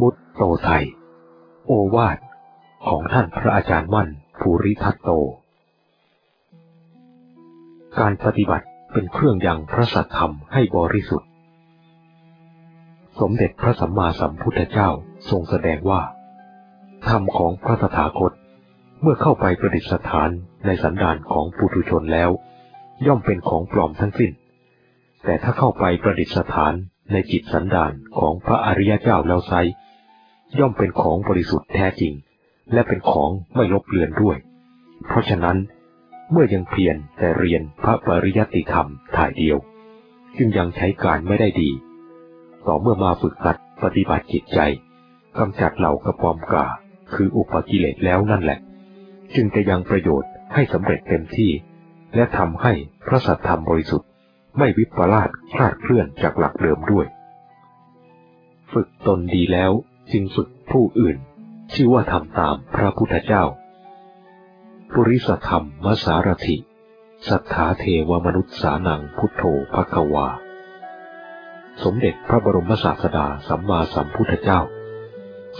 มุตโตไทย โอวาทของท่านพระอาจารย์มั่นภูริทัตโต การปฏิบัติเป็นเครื่องยังพระสัทธรรมให้บริสุทธิ์ สมเด็จพระสัมมาสัมพุทธเจ้าทรงแสดงว่า ธรรมของพระตถาคต เมื่อเข้าไปประดิษฐานในสันดานของปุถุชนแล้ว ย่อมเป็นของปลอมทั้งสิ้น แต่ถ้าเข้าไปประดิษฐานในจิตสันดานของพระอริยเจ้าแล้วไซ ย่อมเป็นของบริสุทธิ์แท้จริง และเป็นของไม่ลบเลือนด้วย เพราะฉะนั้นเมื่อยังเพียรแต่เรียนพระปริยัติธรรมถ่ายเดียว จึงยังใช้การไม่ได้ดี ต่อเมื่อมาฝึกหัดปฏิบัติจิตใจกำจัดเหล่ากระปอมกาคืออุปกิเลสแล้วนั่นแหละ จึงจะยังประโยชน์ให้สำเร็จเต็มที่ และทำให้พระสัทธรรมบริสุทธิ์ ไม่วิปลาสคลาดเคลื่อนจากหลักเดิมด้วย ฝึกตนดีแล้ว จึงฝึกผู้อื่น ชื่อว่าทำตามพระพุทธเจ้า ปุริสธรรมมสารถิ สัทธาเทวมนุษย์สานังพุทโธภควา สมเด็จพระบรมศาสดาสัมมาสัมพุทธเจ้า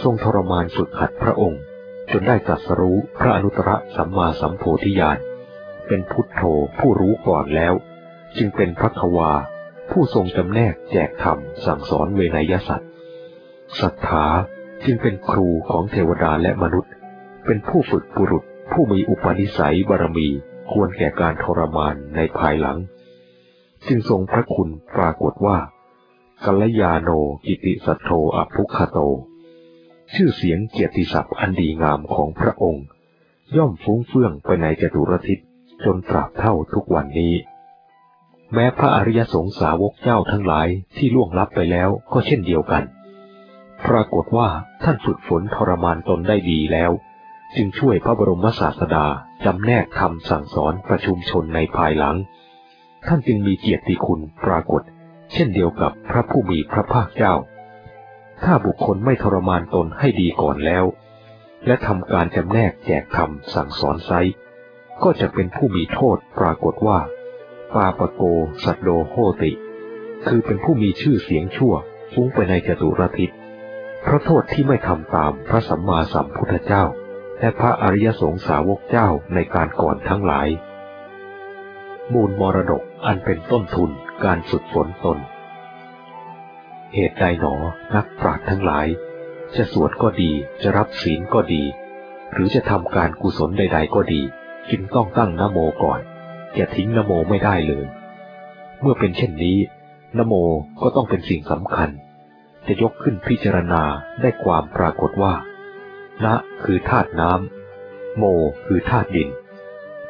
ทรงทรมานฝึกหัดพระองค์ จนได้ตรัสรู้พระอนุตตรสัมมาสัมโพธิญาณเป็นพุทโธผู้รู้ก่อนแล้ว จึงเป็นพระควา ผู้ทรงจำแนกแจกธรรมสั่งสอนเวนยสัตว์ ศรัทธาจึงเป็นครูของเทวดาและมนุษย์ เป็นผู้ฝึกบุรุษผู้มีอุปนิสัยบารมีควรแก่การทรมานในภายหลัง จึงทรงพระคุณปรากฏว่า กัลยาโนกิติสัตโธอภุคโต ชื่อเสียงเกียรติศัพท์อันดีงามของพระองค์ ย่อมฟุ้งเฟื่องไปในจตุรทิศจนตราบเท่าทุกวันนี้ แม้พระอริยสงสาวกเจ้าทั้งหลายที่ล่วงลับไปแล้วก็เช่นเดียวกัน ปรากฏว่าท่านฝึกฝนทรมานตนได้ดีแล้ว จึงช่วยพระบรมศาสดาจำแนกทำสั่งสอนประชุมชนในภายหลัง ท่านจึงมีเกียรติคุณปรากฏ เช่นเดียวกับพระผู้มีพระภาคเจ้า ถ้าบุคคลไม่ทรมานตนให้ดีก่อนแล้ว และทำการจำแนกแจกคำสั่งสอนไซก็จะเป็นผู้มีโทษปรากฏว่าปาปโก สัตโดโหติ คือเป็นผู้มีชื่อเสียงชั่วฟุ้งไปในจตุรทิศ เพราะโทษที่ไม่ทำตามพระสัมมาสัมพุทธเจ้า และพระอริยสงสาวกเจ้าในการก่อนทั้งหลาย มูลมรดกอันเป็นต้นทุนการฝึกฝนตน เหตุใดหนอนักปราชญ์ทั้งหลาย จะสวดก็ดีจะรับศีลก็ดี หรือจะทำการกุศลใด ๆ ก็ดีจึงต้องตั้งนโมก่อนจะทิ้งนโมไม่ได้เลย เมื่อเป็นเช่นนี้นโมก็ต้องเป็นสิ่งสำคัญ จะยกขึ้นพิจารณาได้ความปรากฏว่านะคือธาตุน้ำ โมคือธาตุดิน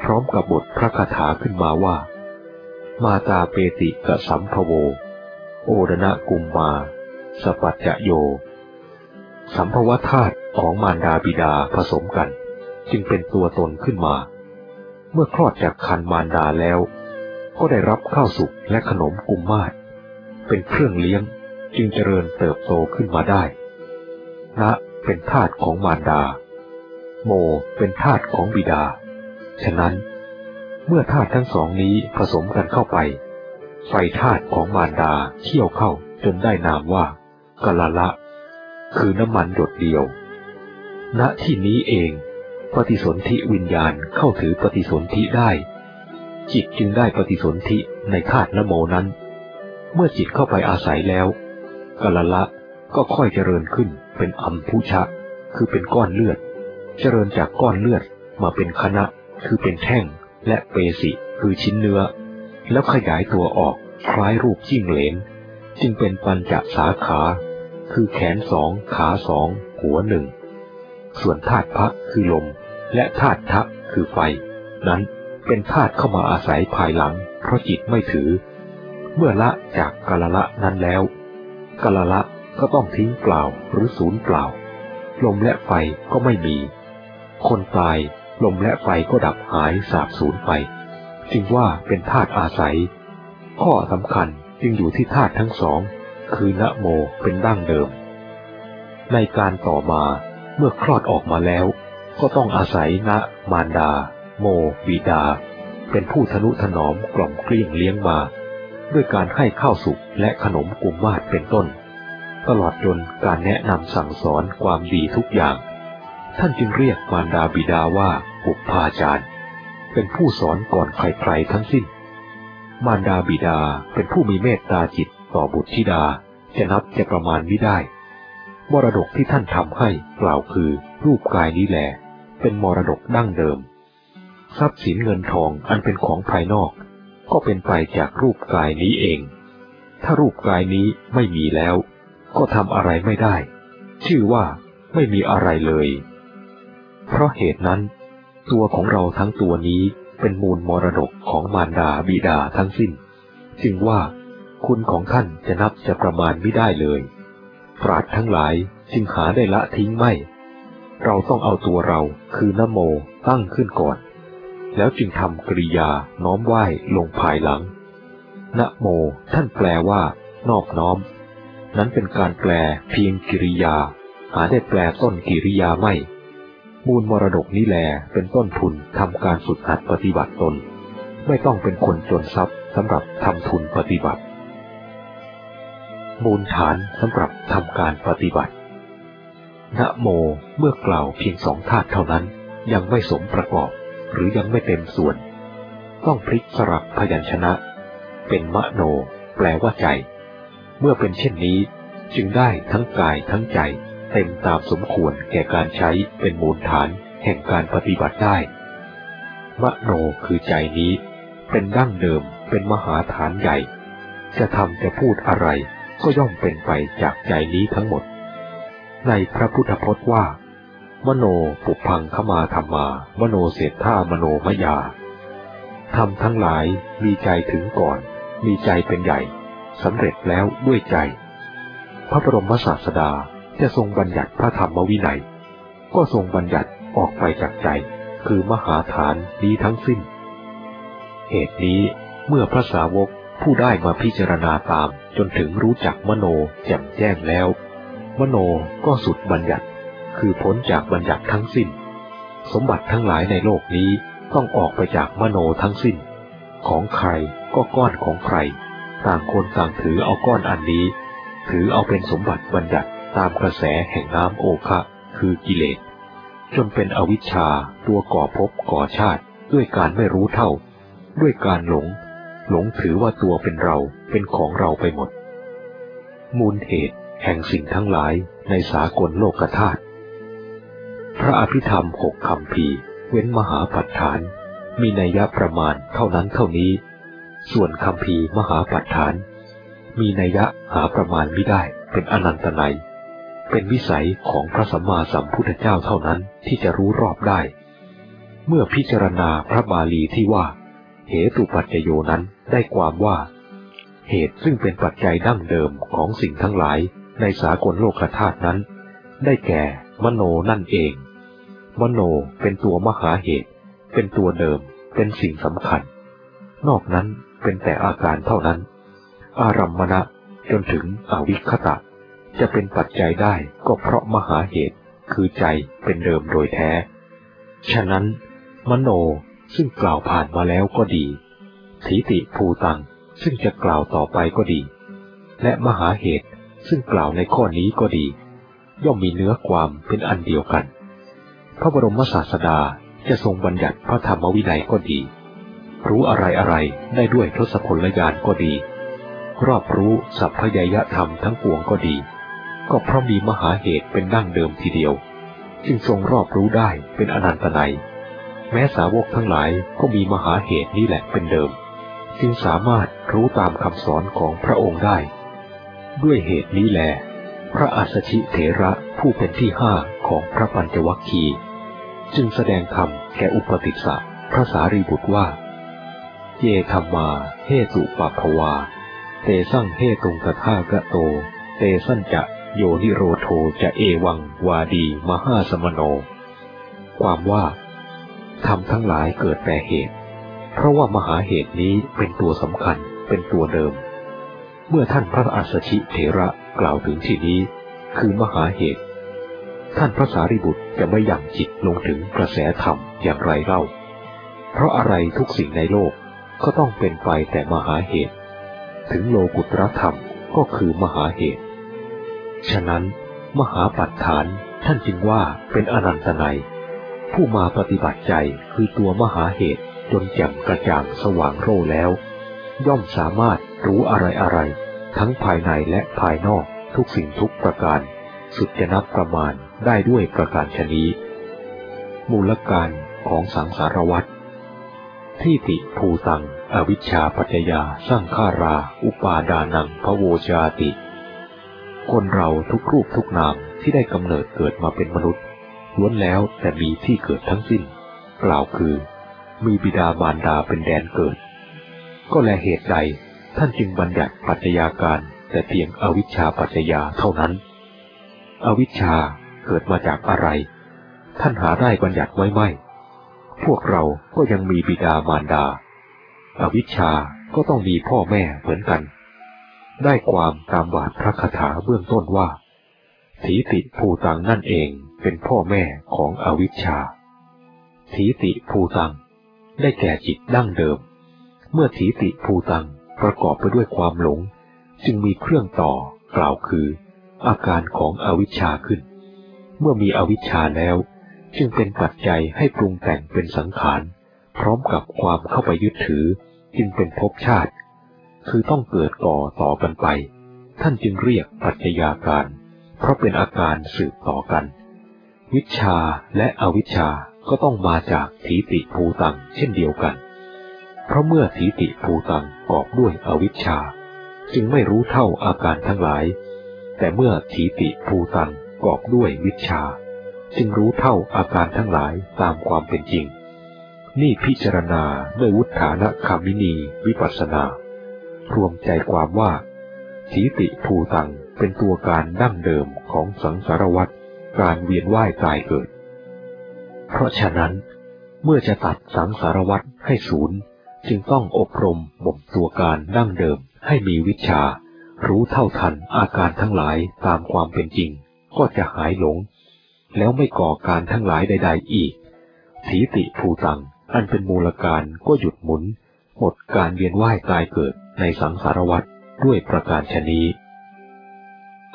พร้อมกับบทพระคาถาขึ้นมาว่า มาตาเปติกะสัมภโว โอดนะกุมมา สปัจจโย สัมภวธาตุของมารดาบิดาผสมกัน จึงเป็นตัวตนขึ้นมา เมื่อคลอดจากคันมารดาแล้ว ก็ได้รับข้าวสุกและขนมกุมมาศเป็นเครื่องเลี้ยง จึงเจริญเติบโตขึ้นมาได้ นะเป็นธาตุของมารดา โมเป็นธาตุของบิดา ฉะนั้น เมื่อธาตุทั้งสองนี้ผสมกันเข้าไป ไฟธาตุของมารดาเขี่ยวเข้าจนได้นามว่ากะละละ คือน้ำมันหยดเดียว ณที่นี้เอง ปฏิสนธิวิญญาณเข้าถือปฏิสนธิได้ จิตจึงได้ปฏิสนธิในธาตุนโมนั้น เมื่อจิตเข้าไปอาศัยแล้ว กละละก็ค่อยเจริญขึ้นเป็นอัมพุชะ คือเป็นก้อนเลือด เจริญจากก้อนเลือดมาเป็นคณะ คือเป็นแท่ง และเปสิคือชิ้นเนื้อ แล้วขยายตัวออกคล้ายรูปจิ้งเหลน จึงเป็นปัญจสาขา คือแขนสองขาสองหัวหนึ่ง ส่วนธาตุพระคือลม และธาตุทะคือไฟ นั้นเป็นธาตุเข้ามาอาศัยภายหลัง เพราะจิตไม่ถือ เมื่อละจากกาละละนั้นแล้ว กาลละก็ต้องทิ้งเปล่าหรือศูนย์เปล่า ลมและไฟก็ไม่มี คนตายลมและไฟก็ดับหายสาบสูญไป จึงว่าเป็นธาตุอาศัย ข้อสำคัญจึงอยู่ที่ธาตุทั้งสอง คือนะโมเป็นดั้งเดิม ในการต่อมาเมื่อคลอดออกมาแล้ว ก็ต้องอาศัยณมารดา โมบิดา เป็นผู้ทนุถนอมกล่อมเกลี้ยงเลี้ยงมา ด้วยการให้ข้าวสุกและขนมกุมมาศเป็นต้น ตลอดจนการแนะนำสั่งสอนความดีทุกอย่าง ท่านจึงเรียกมารดาบิดาว่าบุพาจารย์ เป็นผู้สอนก่อนใครๆทั้งสิ้น มารดาบิดาเป็นผู้มีเมตตาจิตต่อบุตรธิดาจะนับจะประมาณไม่ได้ มรดกที่ท่านทำให้กล่าวคือรูปกายนี้แหละเป็นมรดกดั้งเดิม ทรัพย์สินเงินทองอันเป็นของภายนอก ก็เป็นไปจากรูปกายนี้เอง ถ้ารูปกายนี้ไม่มีแล้ว ก็ทำอะไรไม่ได้ ชื่อว่าไม่มีอะไรเลย เพราะเหตุนั้น ตัวของเราทั้งตัวนี้เป็นมูลมรดกของมารดาบิดาทั้งสิ้น จึงว่าคุณของท่านจะนับจะประมาณไม่ได้เลย ปราดทั้งหลายจึงหาได้ละทิ้งไม่ เราต้องเอาตัวเราคือนโมตั้งขึ้นก่อน แล้วจึงทำกริยาน้อมไหว้ลงภายหลัง นะโม ท่านแปลว่า นอบน้อม นั้นเป็นการแปลเพียงกิริยา หาได้แปลต้นกิริยาไม่ มูลมรดกนี้แลเป็นต้นทุนทำการสุดหัดปฏิบัติตน ไม่ต้องเป็นคนจนทรัพย์สำหรับทำทุนปฏิบัติ มูลฐานสำหรับทำการปฏิบัติ นะโม เมื่อกล่าวเพียงสองธาตุเท่านั้นยังไม่สมประกอบ หรือยังไม่เต็มส่วน ต้องพลิกสลับพยัญชนะ เป็นมโน แปลว่าใจ เมื่อเป็นเช่นนี้ จึงได้ทั้งกายทั้งใจ เต็มตามสมควรแก่การใช้เป็นมูลฐานแห่งการปฏิบัติได้ มโนคือใจนี้ เป็นดั้งเดิมเป็นมหาฐานใหญ่ จะทำจะพูดอะไรก็ย่อมเป็นไปจากใจนี้ทั้งหมด ในพระพุทธพจน์ว่า มโนปุพังขมาธรรมา มโนเศรษฐามโนมยาทำทั้งหลายมีใจถึงก่อน มีใจเป็นใหญ่สำเร็จแล้วด้วยใจ พระบรมศาสดาจะทรงบัญญัติพระธรรมวินัย ก็ทรงบัญญัติออกไปจากใจ คือมหาฐานนี้ทั้งสิ้น เหตุนี้เมื่อพระสาวกผู้ได้มาพิจารณาตามจนถึงรู้จักมโนแจ่มแจ้งแล้ว มโนก็สุดบัญญัติ คือพ้นจากบัญญัติทั้งสิ้น สมบัติทั้งหลายในโลกนี้ต้องออกไปจากมโนทั้งสิ้น ของใครก็ก้อนของใคร ต่างคนต่างถือเอาก้อนอันนี้ ถือเอาเป็นสมบัติบัญญัติตามกระแสแห่งน้ำโอคะคือกิเลส จนเป็นอวิชชาตัวก่อภพก่อชาติด้วยการไม่รู้เท่า ด้วยการหลง หลงถือว่าตัวเป็นเราเป็นของเราไปหมด มูลเหตุแห่งสิ่งทั้งหลายในสากลโลกธาตุ พระอภิธรรมหกคำพีเว้นมหาปัฏฐาน มีนัยยะประมาณเท่านั้นเท่านี้ ส่วนคำพีมหาปัฏฐาน มีนัยยะหาประมาณไม่ได้เป็นอนันตนัย เป็นวิสัยของพระสัมมาสัมพุทธเจ้าเท่านั้นที่จะรู้รอบได้ เมื่อพิจารณาพระบาลีที่ว่า เหตุปัจจโยนั้นได้ความว่า เหตุซึ่งเป็นปัจจัยดั้งเดิมของสิ่งทั้งหลายในสากลโลกธาตุนั้น ได้แก่มโนนั่นเอง มโนเป็นตัวมหาเหตุ เป็นตัวเดิม เป็นสิ่งสำคัญ นอกนั้นเป็นแต่อาการเท่านั้น อารัมมณะจนถึงอวิคตะ จะเป็นปัจจัยได้ก็เพราะมหาเหตุคือใจเป็นเดิมโดยแท้ ฉะนั้น มโนซึ่งกล่าวผ่านมาแล้วก็ดี ถีติภูตังซึ่งจะกล่าวต่อไปก็ดี และมหาเหตุซึ่งกล่าวในข้อนี้ก็ดี ย่อมมีเนื้อความเป็นอันเดียวกัน พระบรมศาสดาจะทรงบัญญัติพระธรรมวินัยก็ดี รู้อะไรอะไรได้ด้วยทศพลญาณก็ดี รอบรู้สัพพยยธรรมทั้งปวงก็ดี ก็เพราะมีมหาเหตุเป็นดั้งเดิมทีเดียว จึงทรงรอบรู้ได้เป็นอนันตนัย แม้สาวกทั้งหลายก็มีมหาเหตุนี้แหละเป็นเดิม จึงสามารถรู้ตามคำสอนของพระองค์ได้ ด้วยเหตุนี้แหลพระอัสชิเถระผู้เป็นที่ห้าของพระปัญจวัคคีย์ จึงแสดงธรรมแก่อุปติสสะพระสารีบุตรว่า เยธรรมาเฮตุปภวา เตสั่งเฮตุงตถากะโต เตสั่นจะโยนิโรโทจะเอวังวาดีมหาสมโน ความว่าทำทั้งหลายเกิดแต่เหตุ เพราะว่ามหาเหตุนี้เป็นตัวสำคัญเป็นตัวเดิม เมื่อท่านพระอัสชิเถระกล่าวถึงที่นี้ คือมหาเหตุ ท่านพระสารีบุตรจะไม่ยังจิตลงถึงกระแสธรรมอย่างไรเล่า เพราะอะไรทุกสิ่งในโลกก็ต้องเป็นไปแต่มหาเหตุ ถึงโลกุตรธรรมก็คือมหาเหตุ ฉะนั้น มหาปัฏฐานท่านจึงว่าเป็นอนันตนัย ผู้มาปฏิบัติใจคือตัวมหาเหตุจนแจ่มกระจ่างสว่างโร่แล้ว ย่อมสามารถรู้อะไรอะไร ทั้งภายในและภายนอกทุกสิ่งทุกประการ สุดจะนับประมาณ ได้ด้วยประการชนี้ มูลการของสังสารวัตรที่ติภูตัง อวิชชาปัจจยาสร้างฆารา อุปาดานังพระโวชาติ คนเราทุกรูปทุกนามที่ได้กำเนิดเกิดมาเป็นมนุษย์ล้วนแล้วแต่มีที่เกิดทั้งสิ้น กล่าวคือ มีบิดามารดาเป็นแดนเกิด ก็แลเหตุใดท่านจึงบัญญัติปัจจัยาการแต่เพียงอวิชชาปัจจยาเท่านั้น อวิชชา เกิดมาจากอะไร ท่านหาได้บัญญัติไว้ไหม พวกเราก็ยังมีบิดามารดา อวิชชาก็ต้องมีพ่อแม่เหมือนกัน ได้ความตามบาทพระคาถาเบื้องต้นว่า ถีติภูตังนั่นเองเป็นพ่อแม่ของอวิชชา ถีติภูตัง ได้แก่จิตดั้งเดิม เมื่อถีติภูตังประกอบไปด้วยความหลง จึงมีเครื่องต่อกล่าวคืออาการของอวิชชาขึ้น เมื่อมีอวิชชาแล้ว จึงเป็นปัจจัยให้ปรุงแต่งเป็นสังขาร พร้อมกับความเข้าไปยึดถือ จึงเป็นภพชาติ คือต้องเกิดก่อต่อกันไป ท่านจึงเรียกปัจจัยาการ เพราะเป็นอาการสืบต่อกัน วิชาและอวิชชาก็ต้องมาจากถีติภูตัง เช่นเดียวกัน เพราะเมื่อถีติภูตังกอบด้วยอวิชชา จึงไม่รู้เท่าอาการทั้งหลาย แต่เมื่อถีติภูตัง กอบด้วยวิชา จึงรู้เท่าอาการทั้งหลายตามความเป็นจริง นี่พิจารณาด้วยวุฒานะคามินีวิปัสนา รวมใจความว่าถีติภูตังเป็นตัวการดั้งเดิมของสังสารวัฏการเวียนว่ายตายเกิด เพราะฉะนั้น เมื่อจะตัดสังสารวัฏให้ศูนย์จึงต้องอบรมบ่มตัวการดั้งเดิมให้มีวิชา รู้เท่าทันอาการทั้งหลายตามความเป็นจริง ก็จะหายหลง แล้วไม่ก่อการทั้งหลายใด ๆ อีก ถีติภูตัง อันเป็นมูลการก็หยุดหมุน หมดการเวียนว่ายตายเกิดในสังสารวัฏด้วยประการชนี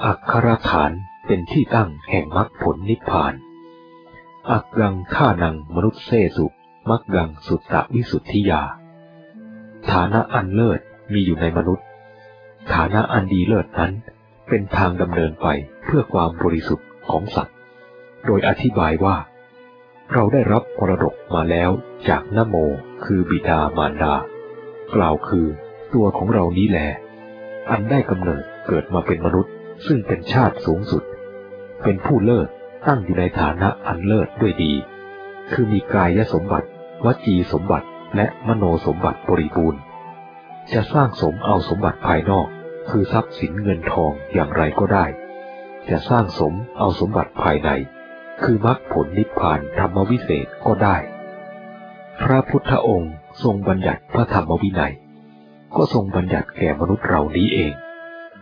อักขรฐานเป็นที่ตั้งแห่งมรรคผลนิพพาน อักกังท่านังมนุษย์เสสุมักกังสุตตะวิสุทธิยา ฐานะอันเลิศมีอยู่ในมนุษย์ ฐานะอันดีเลิศนั้น เป็นทางดำเนินไปเพื่อความบริสุทธิ์ของสัตว์ โดยอธิบายว่า เราได้รับมรดกมาแล้วจากนโมคือบิดามารดา กล่าวคือตัวของเรานี้แหลอันได้กำเนิดเกิดมาเป็นมนุษย์ ซึ่งเป็นชาติสูงสุด เป็นผู้เลิศตั้งอยู่ในฐานะอันเลิศด้วยดี คือมีกายสมบัติ วจีสมบัติและมโนสมบัติบริบูรณ์ จะสร้างสมเอาสมบัติภายนอก คือทรัพย์สินเงินทองอย่างไรก็ได้ จะสร้างสมเอาสมบัติภายใน คือมรรคผลนิพพานธรรมวิเศษก็ได้ พระพุทธองค์ทรงบัญญัติพระธรรมวินัย ก็ทรงบัญญัติแก่มนุษย์เรานี้เอง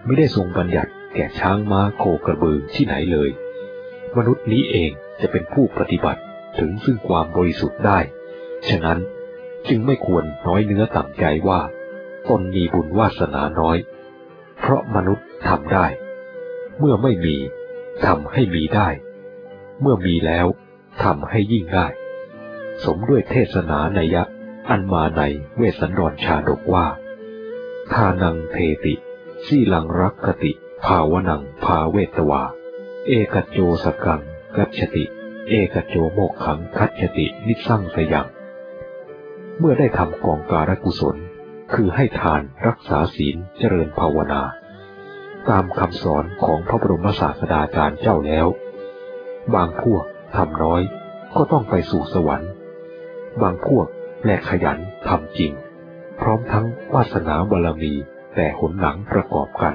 ไม่ได้ทรงบัญญัติแก่ช้างม้าโคกระบือที่ไหนเลย มนุษย์นี้เองจะเป็นผู้ปฏิบัติถึงซึ่งความบริสุทธิ์ได้ ฉะนั้นจึงไม่ควรน้อยเนื้อต่ำใจว่า ตนมีบุญวาสนาน้อย เพราะมนุษย์ทำได้ เมื่อไม่มีทำให้มีได้ เมื่อมีแล้วทำให้ยิ่งได้ สมด้วยเทศนาในยะอันมาในเวสันดรชาดกว่า ทานังเทติสีลังรักกติ ภาวนังภาเวตวา เอกโจสกังกัจฉติ เอกโจโมกขังคัจฉตินิสั่งสยัง เมื่อได้ทำกองการกุศล คือให้ทานรักษาศีลเจริญภาวนา ตามคำสอนของพระบรมศาสดาจารย์เจ้าแล้ว บางพวกทำน้อยก็ต้องไปสู่สวรรค์ บางพวกแหลกขยันทำจริง พร้อมทั้งวาสนาบารมีแต่หนหลังประกอบกัน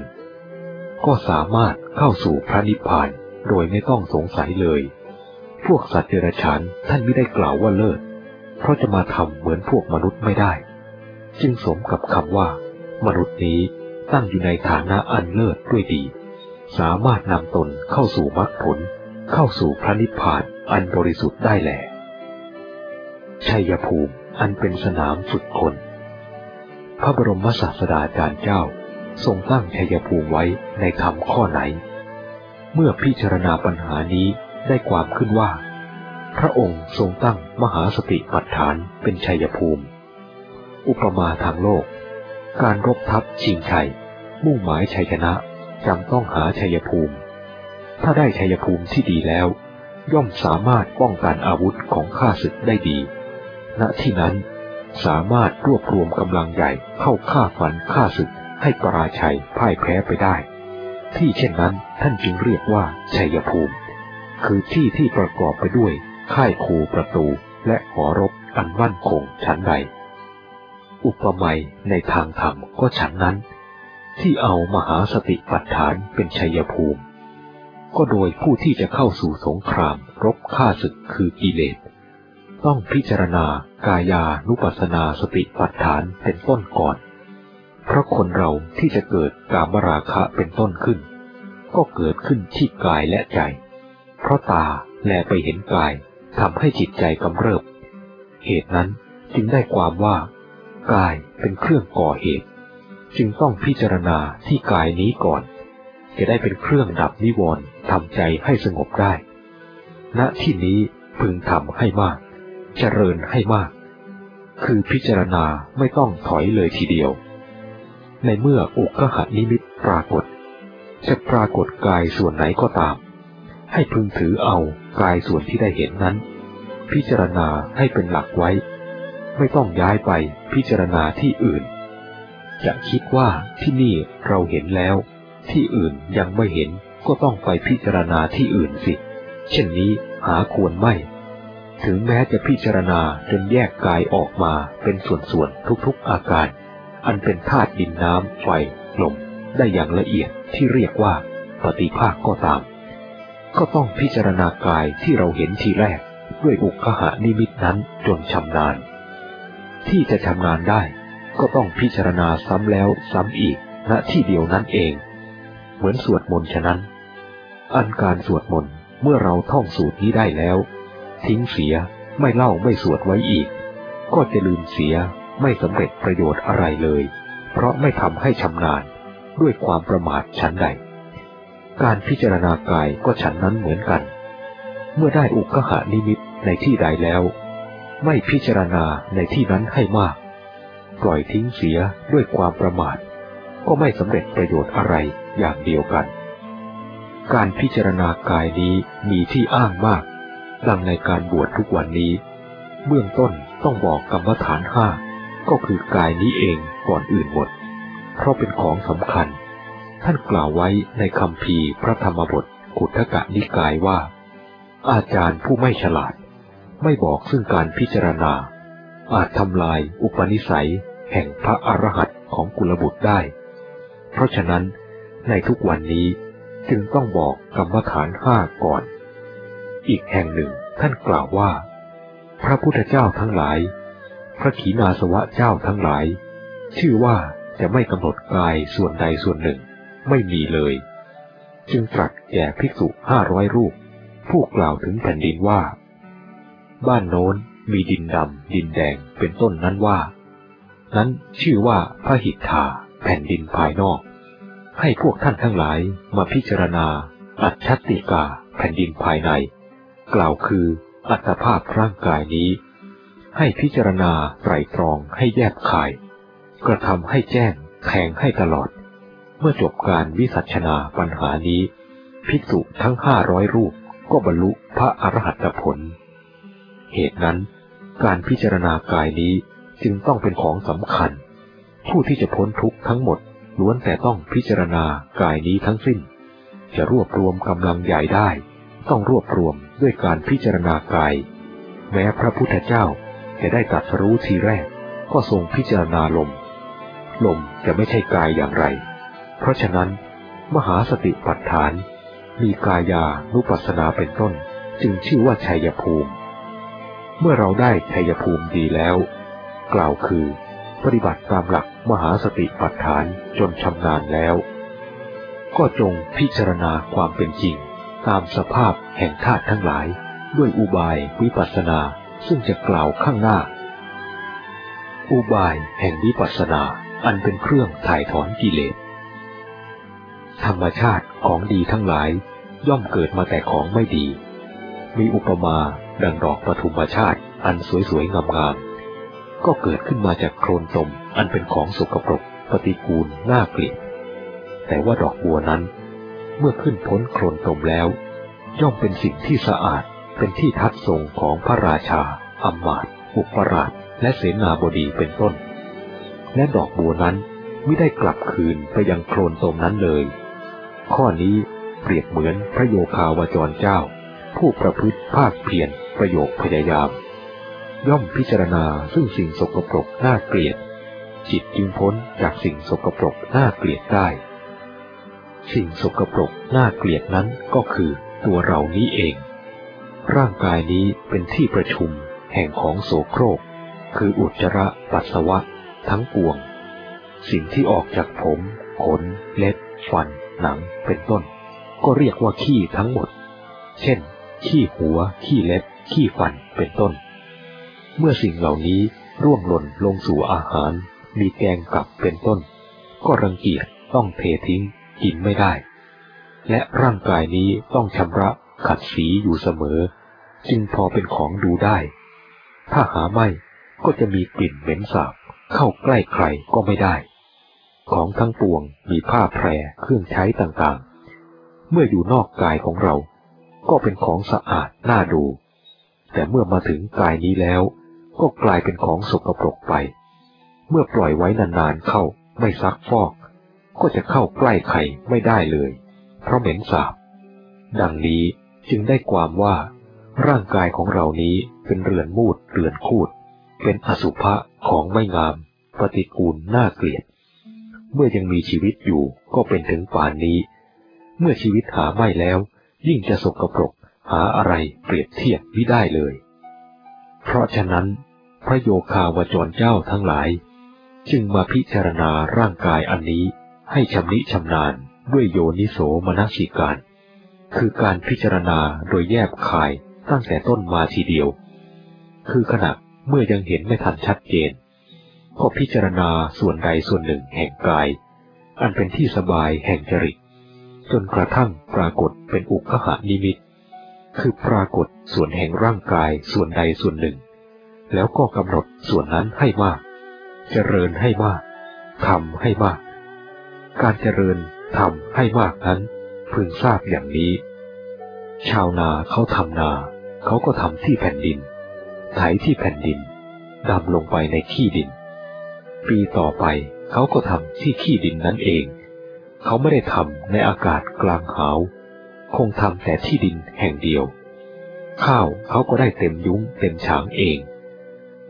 ก็สามารถเข้าสู่พระนิพพานโดยไม่ต้องสงสัยเลย พวกสัตว์เดรัจฉานท่านไม่ได้กล่าวว่าเลิศ เพราะจะมาทำเหมือนพวกมนุษย์ไม่ได้ จึงสมกับคำว่า มนุษย์นี้ตั้งอยู่ในฐานะอันเลิศด้วยดี สามารถนำตนเข้าสู่มรรคผล เข้าสู่พระนิพพานอันบริสุทธิ์ได้แหละชัยภูมิอันเป็นสนามฝึกคน พระบรมศาสดาจารย์เจ้า ทรงตั้งชัยภูมิไว้ในธรรมข้อไหน เมื่อพิจารณาปัญหานี้ได้ความขึ้นว่า พระองค์ทรงตั้งมหาสติปัฏฐานเป็นชัยภูมิ อุปมาทางโลก การรบทัพชิงชัย มุ่งหมายชัยชนะจำต้องหาชัยภูมิ ถ้าได้ชัยภูมิที่ดีแล้ว ย่อมสามารถป้องกันอาวุธของข้าศึกได้ดี ณที่นั้นสามารถรวบรวมกำลังใหญ่เข้าฆ่าฟันฆ่าศึกให้ปราชัยพ่ายแพ้ไปได้ ที่เช่นนั้นท่านจึงเรียกว่าชัยภูมิ คือที่ที่ประกอบไปด้วยค่ายคูประตูและหอรบอันมั่นคงชั้นใด อุปมาในทางธรรมก็ฉันนั้น ที่เอามหาสติปัฏฐานเป็นชัยภูมิ ก็โดยผู้ที่จะเข้าสู่สงครามรบฆ่าศึกคือกิเลส ต้องพิจารณากายานุปัสนาสติปัฏฐานเป็นต้นก่อน เพราะคนเราที่จะเกิดกามราคะเป็นต้นขึ้น ก็เกิดขึ้นที่กายและใจ เพราะตาแลไปเห็นกายทำให้จิตใจกำเริบ เหตุนั้นจึงได้ความว่า กายเป็นเครื่องก่อเหตุ จึงต้องพิจารณาที่กายนี้ก่อน จะได้เป็นเครื่องดับนิวรณ์ทำใจให้สงบได้ ณที่นี้พึงทำให้มาก เจริญให้มาก คือพิจารณาไม่ต้องถอยเลยทีเดียว ในเมื่ออุกหานิมิตปรากฏ จะปรากฏกายส่วนไหนก็ตาม ให้พึงถือเอากายส่วนที่ได้เห็นนั้น พิจารณาให้เป็นหลักไว้ ไม่ต้องย้ายไปพิจารณาที่อื่น จะคิดว่าที่นี่เราเห็นแล้ว ที่อื่นยังไม่เห็นก็ต้องไปพิจารณาที่อื่นสิ เช่นนี้หาควรไม่ ถึงแม้จะพิจารณาจนแยกกายออกมาเป็นส่วนๆทุกๆอาการ อันเป็นธาตุดินน้ำไฟลมได้อย่างละเอียดที่เรียกว่า ปฏิภาคก็ตาม ก็ต้องพิจารณากายที่เราเห็นทีแรก ด้วยอุกขหานิมิตนั้นจนชำนาญ ที่จะชำนาญได้ ก็ต้องพิจารณาซ้ำแล้วซ้ำอีกณที่เดียวนั้นเอง เหมือนสวดมนต์ฉะนั้น อันการสวดมนต์เมื่อเราท่องสูตรนี้ได้แล้ว ทิ้งเสียไม่เล่าไม่สวดไว้อีก ก็จะลืมเสียไม่สำเร็จประโยชน์อะไรเลย เพราะไม่ทำให้ชำนาญด้วยความประมาทชั้นใด การพิจารณากายก็ฉันนั้นเหมือนกัน เมื่อได้อุกหานิมิตในที่ใดแล้ว ไม่พิจารณาในที่นั้นให้มาก ปล่อยทิ้งเสียด้วยความประมาท ก็ไม่สำเร็จประโยชน์อะไรอย่างเดียวกัน การพิจารณากายนี้มีที่อ้างมาก ดังในการบวชทุกวันนี้ เบื้องต้นต้องบอกกรรมฐานห้าก็คือกายนี้เองก่อนอื่นหมด เพราะเป็นของสำคัญ ท่านกล่าวไว้ในคำพีพระธรรมบทกุทกะนิกายว่า อาจารย์ผู้ไม่ฉลาด ไม่บอกซึ่งการพิจารณา อาจทำลายอุปนิสัยแห่งพระอรหันต์ของกุลบุตรได้ เพราะฉะนั้นในทุกวันนี้จึงต้องบอกกรรมฐานห้าก่อน อีกแห่งหนึ่งท่านกล่าวว่า พระพุทธเจ้าทั้งหลาย พระขีณาสวะเจ้าทั้งหลาย ชื่อว่าจะไม่กำหนดกายส่วนใดส่วนหนึ่งไม่มีเลย จึงตรัสแก่ภิกษุห้าร้อยรูป ผู้กล่าวถึงแผ่นดินว่า บ้านโน้นมีดินดำดินแดงเป็นต้นนั้นว่า นั้นชื่อว่าพระหิทธาแผ่นดินภายนอก ให้พวกท่านทั้งหลายมาพิจารณา อัจฉติกาแผ่นดินภายใน กล่าวคืออัตภาพร่างกายนี้ ให้พิจารณาไตรตรองให้แยบคาย กระทำให้แจ้งแทงให้ตลอด เมื่อจบการวิสัชนาปัญหานี้ ภิกษุทั้งห้าร้อยรูปก็บรรลุพระอรหัตผล เหตุนั้น การพิจารณากายนี้จึงต้องเป็นของสำคัญ ผู้ที่จะพ้นทุกข์ทั้งหมดล้วนแต่ต้องพิจารณากายนี้ทั้งสิ้น จะรวบรวมกำลังใหญ่ได้ ต้องรวบรวมด้วยการพิจารณากาย แม้พระพุทธเจ้าจะได้ตัดรู้ทีแรก ก็ทรงพิจารณาลม ลมจะไม่ใช่กายอย่างไร เพราะฉะนั้น มหาสติปัฏฐาน มีกายานุปัสสนาเป็นต้น จึงชื่อว่าชัยภูมิ เมื่อเราได้ชัยภูมิดีแล้ว กล่าวคือ ปฏิบัติตามหลักมหาสติปัฏฐานจนชำนาญแล้ว ก็จงพิจารณาความเป็นจริง ตามสภาพแห่งธาตุทั้งหลาย ด้วยอุบายวิปัสสนาซึ่งจะกล่าวข้างหน้า อุบายแห่งวิปัสสนาอันเป็นเครื่องถ่ายถอนกิเลส ธรรมชาติของดีทั้งหลายย่อมเกิดมาแต่ของไม่ดี มีอุปมา ดังดอกปฐุมชาติ อันสวยๆงามๆก็เกิดขึ้นมาจากโคลนตมอันเป็นของสกปรกปฏิกูลน่าเกลียดแต่ว่าดอกบัวนั้น เมื่อขึ้นพ้นโคลนตมแล้ว ย่อมเป็นสิ่งที่สะอาดเป็นที่ทัดทรงของพระราชาอำมาตอุปราชและเสนาบดีเป็นต้น และดอกบัวนั้นไม่ได้กลับคืนไปยังโคลนตมนั้นเลย ข้อนี้เปรียบเหมือนพระโยคาวจรเจ้า ผู้ประพฤติภาคเพียร ประโยคพยายาม ย่อมพิจารณาซึ่งสิ่งสกปรกน่าเกลียด จิตจึงพ้นจากสิ่งสกปรกน่าเกลียดได้ สิ่งสกปรกน่าเกลียดนั้นก็คือตัวเรานี้เอง ร่างกายนี้เป็นที่ประชุมแห่งของโสโครก คืออุจจาระปัสสาวะ ทั้งปวง สิ่งที่ออกจากผม ขน เล็บ ฟัน หนัง เป็นต้น ก็เรียกว่าขี้ทั้งหมด เช่น ขี้หัว ขี้เล็บ ขี้ฟันเป็นต้น เมื่อสิ่งเหล่านี้ร่วงหล่นลงสู่อาหาร มีแกงกลับเป็นต้น ก็รังเกียจต้องเททิ้งกินไม่ได้ และร่างกายนี้ต้องชำระขัดสีอยู่เสมอ จึงพอเป็นของดูได้ ถ้าหาไม่ก็จะมีกลิ่นเหม็นสาบเข้าใกล้ใครก็ไม่ได้ ของทั้งปวงมีผ้าแพรเครื่องใช้ต่างๆ เมื่ออยู่นอกกายของเรา ก็เป็นของสะอาดน่าดู แต่เมื่อมาถึงกายนี้แล้ว ก็กลายเป็นของสกปรกไป เมื่อปล่อยไว้นานๆเข้าไม่ซักฟอก ก็จะเข้าใกล้ใครไม่ได้เลย เพราะเหม็นสาบ ดังนี้จึงได้ความว่า ร่างกายของเรานี้เป็นเรือนมูดเรือนคูด เป็นอสุภะของไม่งาม ปฏิกูลน่าเกลียด เมื่อยังมีชีวิตอยู่ก็เป็นถึงป่านนี้ เมื่อชีวิตหาไม่แล้ว ยิ่งจะสกปรก หาอะไรเปรียบเทียบไม่ได้เลย เพราะฉะนั้น พระโยคาวจรเจ้าทั้งหลาย จึงมาพิจารณาร่างกายอันนี้ให้ชำนิชำนาญด้วยโยนิโสมนสิการ คือการพิจารณาโดยแยบคายตั้งแต่ต้นมาทีเดียว คือขณะเมื่อยังเห็นไม่ทันชัดเจนก็พิจารณาส่วนใดส่วนหนึ่งแห่งกาย อันเป็นที่สบายแห่งจริตจนกระทั่งปรากฏเป็นอุคหานิมิต คือปรากฏส่วนแห่งร่างกายส่วนใดส่วนหนึ่ง แล้วก็กำหนดส่วนนั้นให้มาก เจริญให้มากทำให้มาก การเจริญทำให้มากนั้น พึงทราบอย่างนี้ ชาวนาเขาทำนา เขาก็ทำที่แผ่นดิน ไถที่แผ่นดินดำลงไปในขี้ดิน ปีต่อไปเขาก็ทำที่ขี้ดินนั้นเอง เขาไม่ได้ทำในอากาศกลางหาว คงทำแต่ที่ดินแห่งเดียว ข้าวเขาก็ได้เต็มยุ้งเต็มฉางเอง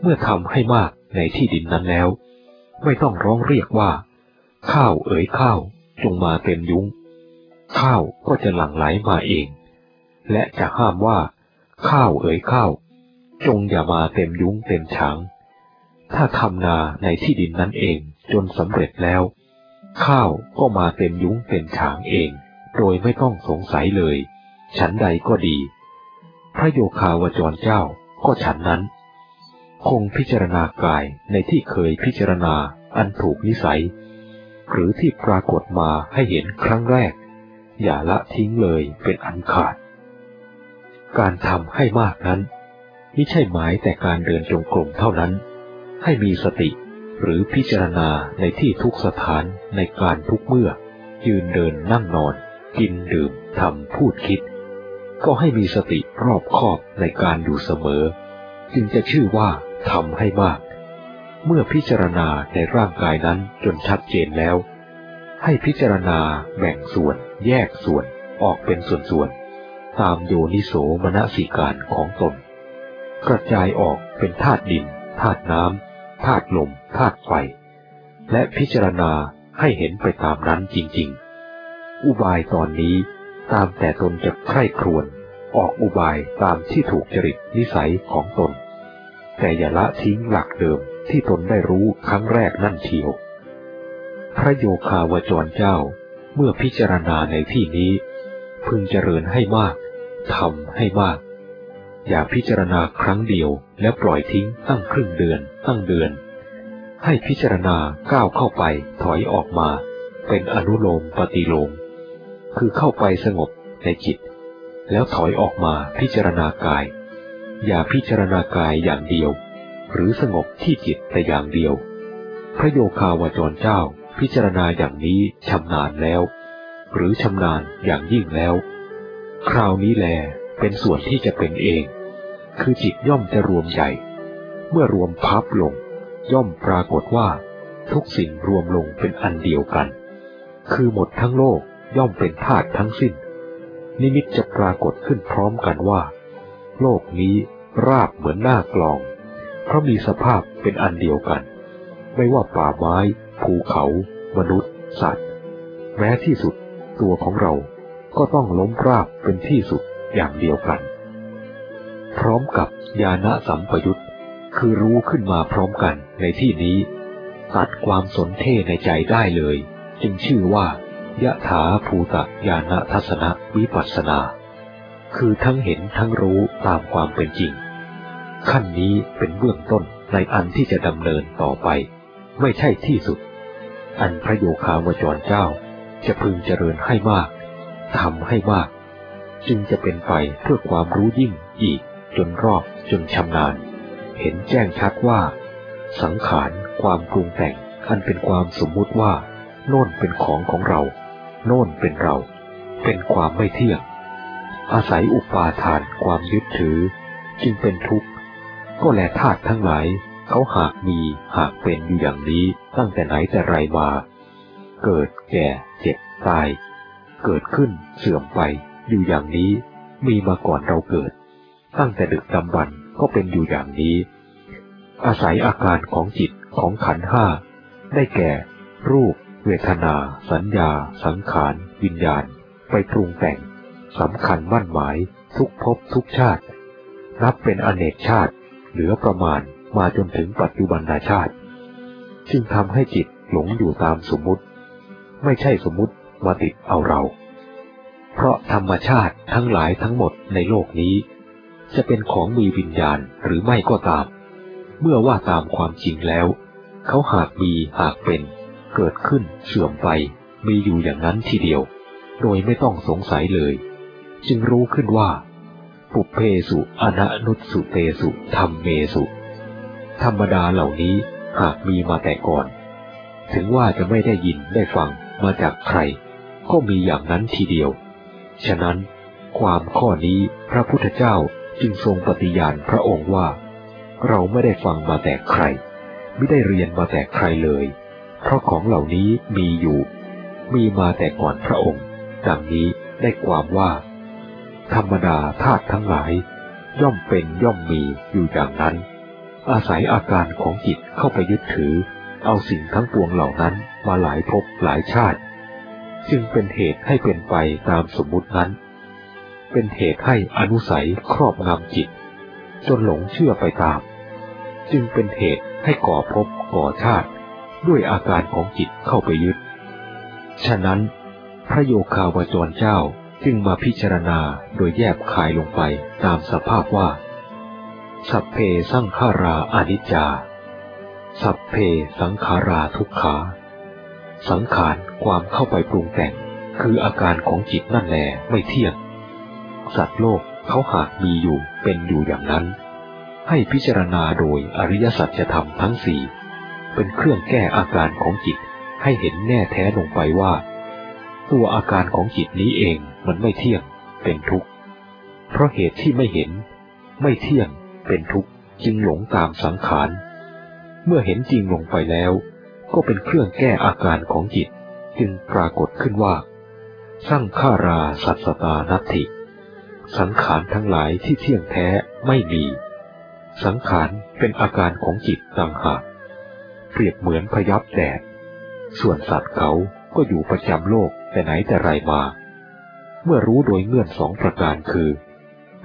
เมื่อทำให้มากในที่ดินนั้นแล้ว ไม่ต้องร้องเรียกว่า ข้าวเอ๋ยข้าวจงมาเต็มยุ้ง ข้าวก็จะหลั่งไหลมาเอง และจะห้ามว่า ข้าวเอ๋ยข้าว จงอย่ามาเต็มยุ้งเต็มฉางถ้าทำนาในที่ดินนั้นเองจนสำเร็จแล้ว ข้าวก็มาเต็มยุ้งเต็มฉางเอง โดยไม่ต้องสงสัยเลย ฉันใดก็ดี พระโยคาวจรเจ้าก็ฉันนั้น คงพิจารณากายในที่เคยพิจารณาอันถูกนิสัย หรือที่ปรากฏมาให้เห็นครั้งแรก อย่าละทิ้งเลยเป็นอันขาด การทำให้มากนั้นไม่ใช่หมายแต่การเดินจงกรมเท่านั้น ให้มีสติหรือพิจารณาในที่ทุกสถานในการทุกเมื่อ ยืนเดินนั่งนอน กินดื่มทำพูดคิด ก็ให้มีสติรอบคอบในการอยู่เสมอ จึงจะชื่อว่าทำให้มาก เมื่อพิจารณาในร่างกายนั้นจนชัดเจนแล้ว ให้พิจารณาแบ่งส่วน แยกส่วนออกเป็นส่วนๆตามโยนิโสมนสิการของตน กระจายออกเป็นธาตุดินธาตุน้ำธาตุลมธาตุไฟและพิจารณาให้เห็นไปตามนั้นจริง ๆ อุบายตอนนี้ตามแต่ตนจะใคร่ครวญออกอุบายตามที่ถูกจริตนิสัยของตน แต่อย่าละทิ้งหลักเดิมที่ตนได้รู้ครั้งแรกนั่นเทียว พระโยคาวจรเจ้าเมื่อพิจารณาในที่นี้ พึงเจริญให้มากทำให้มาก อย่าพิจารณาครั้งเดียวแล้วปล่อยทิ้งตั้งครึ่งเดือน ตั้งเดือน ให้พิจารณาก้าวเข้าไปถอยออกมา เป็นอนุโลมปฏิโลม คือเข้าไปสงบในจิต แล้วถอยออกมาพิจารณากาย อย่าพิจารณากายอย่างเดียว หรือสงบที่จิตแต่อย่างเดียว พระโยคาวจรเจ้าพิจารณาอย่างนี้ชำนาญแล้ว หรือชำนาญอย่างยิ่งแล้ว คราวนี้แลเป็นส่วนที่จะเป็นเอง คือจิตย่อมจะรวมใหญ่ เมื่อรวมพับลง ย่อมปรากฏว่า ทุกสิ่งรวมลงเป็นอันเดียวกัน คือหมดทั้งโลก ย่อมเป็นธาตุทั้งสิ้น นิมิตจะปรากฏขึ้นพร้อมกันว่า โลกนี้ราบเหมือนหน้ากลอง เพราะมีสภาพเป็นอันเดียวกัน ไม่ว่าป่าไม้ ภูเขา มนุษย์ สัตว์ แม้ที่สุดตัวของเราก็ต้องล้มราบเป็นที่สุดอย่างเดียวกัน พร้อมกับญาณสัมปยุตคือรู้ขึ้นมาพร้อมกันในที่นี้ ตัดความสนเทในใจได้เลย จึงชื่อว่า ยะถาภูตะญาณทัศนวิปัสสนา คือทั้งเห็นทั้งรู้ตามความเป็นจริง ขั้นนี้เป็นเบื้องต้นในอันที่จะดำเนินต่อไป ไม่ใช่ที่สุด อันพระโยคาวจรเจ้า จะพึงเจริญให้มากทำให้มาก จึงจะเป็นไปเพื่อความรู้ยิ่งอีกจนรอบจนชำนาญ เห็นแจ้งชัดว่า สังขารความปรุงแต่งอันเป็นความสมมุติว่าโน่นเป็นของของเรา โน่นเป็นเรา เป็นความไม่เที่ยง อาศัยอุปาทานความยึดถือ จึงเป็นทุกข์ ก็แลธาตุทั้งหลาย เขาหากมีหากเป็นอยู่อย่างนี้ตั้งแต่ไหนแต่ไรมา เกิดแก่เจ็บตาย เกิดขึ้นเสื่อมไป อยู่อย่างนี้ มีมาก่อนเราเกิด ตั้งแต่ดึกดำบรรพ์ก็เป็นอยู่อย่างนี้ อาศัยอาการของจิตของขันห้า ได้แก่ รูป เวทนา สัญญา สังขาร วิญญาณ ไปปรุงแต่งสำคัญมั่นหมาย ทุกภพทุกชาติ นับเป็นอเนกชาติ เหลือประมาณมาจนถึงปัจจุบันชาติจึงทำให้จิตหลงอยู่ตามสมมุติ ไม่ใช่สมมุติมาติดเอาเรา เพราะธรรมชาติทั้งหลายทั้งหมดในโลกนี้ จะเป็นของมีวิญญาณหรือไม่ก็ตาม เมื่อว่าตามความจริงแล้ว เขาหากมีหากเป็น เกิดขึ้นเสื่อมไปมีอยู่อย่างนั้นทีเดียว โดยไม่ต้องสงสัยเลย จึงรู้ขึ้นว่า ปุเพสุอนนุตสุเตสุธรรมเมสุ ธรรมดาเหล่านี้หากมีมาแต่ก่อน ถึงว่าจะไม่ได้ยินได้ฟังมาจากใคร ก็มีอย่างนั้นทีเดียว ฉะนั้นความข้อนี้พระพุทธเจ้าจึงทรงปฏิญาณพระองค์ว่า เราไม่ได้ฟังมาแต่ใคร ไม่ได้เรียนมาแต่ใครเลย เพราะของเหล่านี้มีอยู่ มีมาแต่ก่อนพระองค์ ดังนี้ได้ความว่า ธรรมดาธาตุทั้งหลาย ย่อมเป็นย่อมมีอยู่อย่างนั้น อาศัยอาการของจิตเข้าไปยึดถือ เอาสิ่งทั้งปวงเหล่านั้นมาหลายภพหลายชาติ จึงเป็นเหตุให้เป็นไปตามสมมุตินั้น เป็นเหตุให้อนุสัยครอบงำจิต จนหลงเชื่อไปตาม จึงเป็นเหตุให้ก่อภพก่อชาติ ด้วยอาการของจิตเข้าไปยึด ฉะนั้น พระโยคาวจรเจ้าจึงมาพิจารณาโดยแยบคายลงไปตามสภาพว่า สัพเพสังขาราอนิจจา สัพเพสังขาราทุกขา สังขารความเข้าไปปรุงแต่ง คืออาการของจิตนั่นแหลไม่เที่ยง สัตว์โลกเขาหากมีอยู่เป็นอยู่อย่างนั้น ให้พิจารณาโดยอริยสัจธรรมทั้งสี่ เป็นเครื่องแก้อาการของจิตให้เห็นแน่แท้ลงไปว่า ตัวอาการของจิตนี้เองมันไม่เที่ยงเป็นทุกข์ เพราะเหตุที่ไม่เห็น ไม่เที่ยงเป็นทุกข์จึงหลงตามสังขาร เมื่อเห็นจริงลงไปแล้ว ก็เป็นเครื่องแก้อาการของจิต จึงปรากฏขึ้นว่า สร้างขาราสัตสตานัตถิ สังขารทั้งหลายที่เที่ยงแท้ไม่มี สังขารเป็นอาการของจิตต่างหาก เปรียบเหมือนพยับแดด ส่วนสัตว์เขาก็อยู่ประจำโลกแต่ไหนแต่ไรมา เมื่อรู้โดยเงื่อนสองประการคือ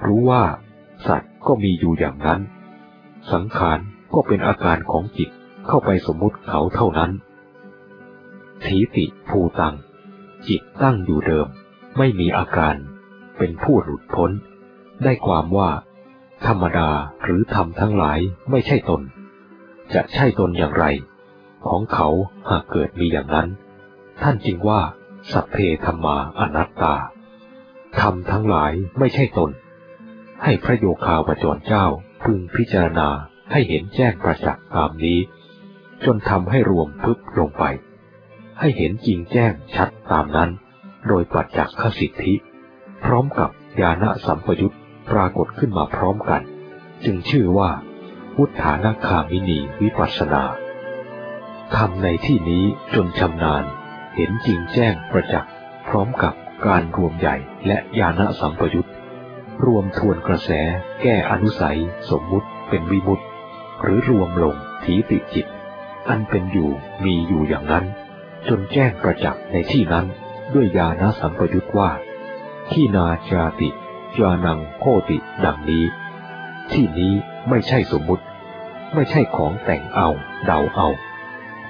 รู้ว่าสัตว์ก็มีอยู่อย่างนั้น สังขารก็เป็นอาการของจิตเข้าไปสมมุติเขาเท่านั้นทีติภูตัง จิตตั้งอยู่เดิม ไม่มีอาการ เป็นผู้หลุดพ้น ได้ความว่า ธรรมดาหรือธรรมทั้งหลายไม่ใช่ตน จะใช่ตนอย่างไร ของเขาหากเกิดมีอย่างนั้น ท่านจึงว่า สัพเพธรรมาอนัตตาธรรมทั้งหลายไม่ใช่ตน ให้พระโยคาวจรเจ้าพึงพิจารณาให้เห็นแจ้งประจักษ์ตามนี้ จนทำให้รวมพึบลงไป ให้เห็นจริงแจ้งชัดตามนั้น โดยปัจจักขสิทธิ พร้อมกับญาณสัมปยุตปรากฏขึ้นมาพร้อมกัน จึงชื่อว่า พุทธานาคามินีวิปัสสนาทำในที่นี้จนชำนาญ เห็นจริงแจ้งประจักษ์พร้อมกับการรวมใหญ่และญาณสัมปยุตรวมทวนกระแส แก้อนุสัย สมมุติเป็นวิมุตหรือรวมลงถีติจิต อันเป็นอยู่มีอยู่อย่างนั้น จนแจ้งประจักษ์ในที่นั้น ด้วยญาณสัมปยุตว่า ที่นาจาติจานังโคติดังนี้ ที่นี้ ไม่ใช่สมมุติ ไม่ใช่ของแต่งเอา เดาเอา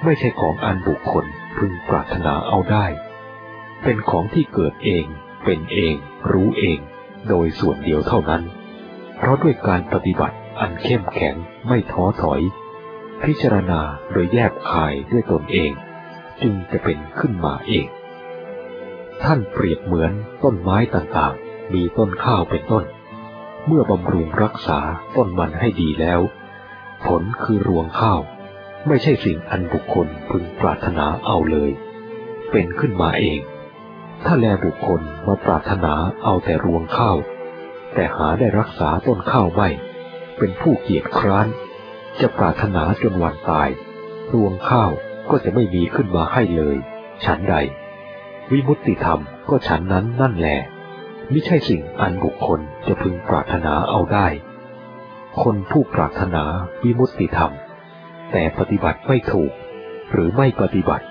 ไม่ใช่ของอันบุคคลพึงปรารถนาเอาได้ เป็นของที่เกิดเอง เป็นเอง รู้เอง โดยส่วนเดียวเท่านั้น เพราะด้วยการปฏิบัติอันเข้มแข็งไม่ท้อถอย พิจารณาโดยแยบคายด้วยตนเอง จึงจะเป็นขึ้นมาเอง ท่านเปรียบเหมือนต้นไม้ต่างๆ มีต้นข้าวเป็นต้น เมื่อบำรุงรักษาต้นมันให้ดีแล้ว ผลคือรวงข้าว ไม่ใช่สิ่งอันบุคคลพึงปรารถนาเอาเลย เป็นขึ้นมาเอง ถ้าแลบุคคลมาปรารถนาเอาแต่รวงข้าว แต่หาได้รักษาต้นข้าวไม่ เป็นผู้เกียจคร้าน จะปรารถนาจนวันตาย รวงข้าวก็จะไม่มีขึ้นมาให้เลย ฉันใด วิมุตติธรรมก็ฉันนั้นนั่นแหละ ไม่ใช่สิ่งอันบุคคลจะพึงปรารถนาเอาได้ คนผู้ปรารถนาวิมุตติธรรม แต่ปฏิบัติไม่ถูก หรือไม่ปฏิบัติ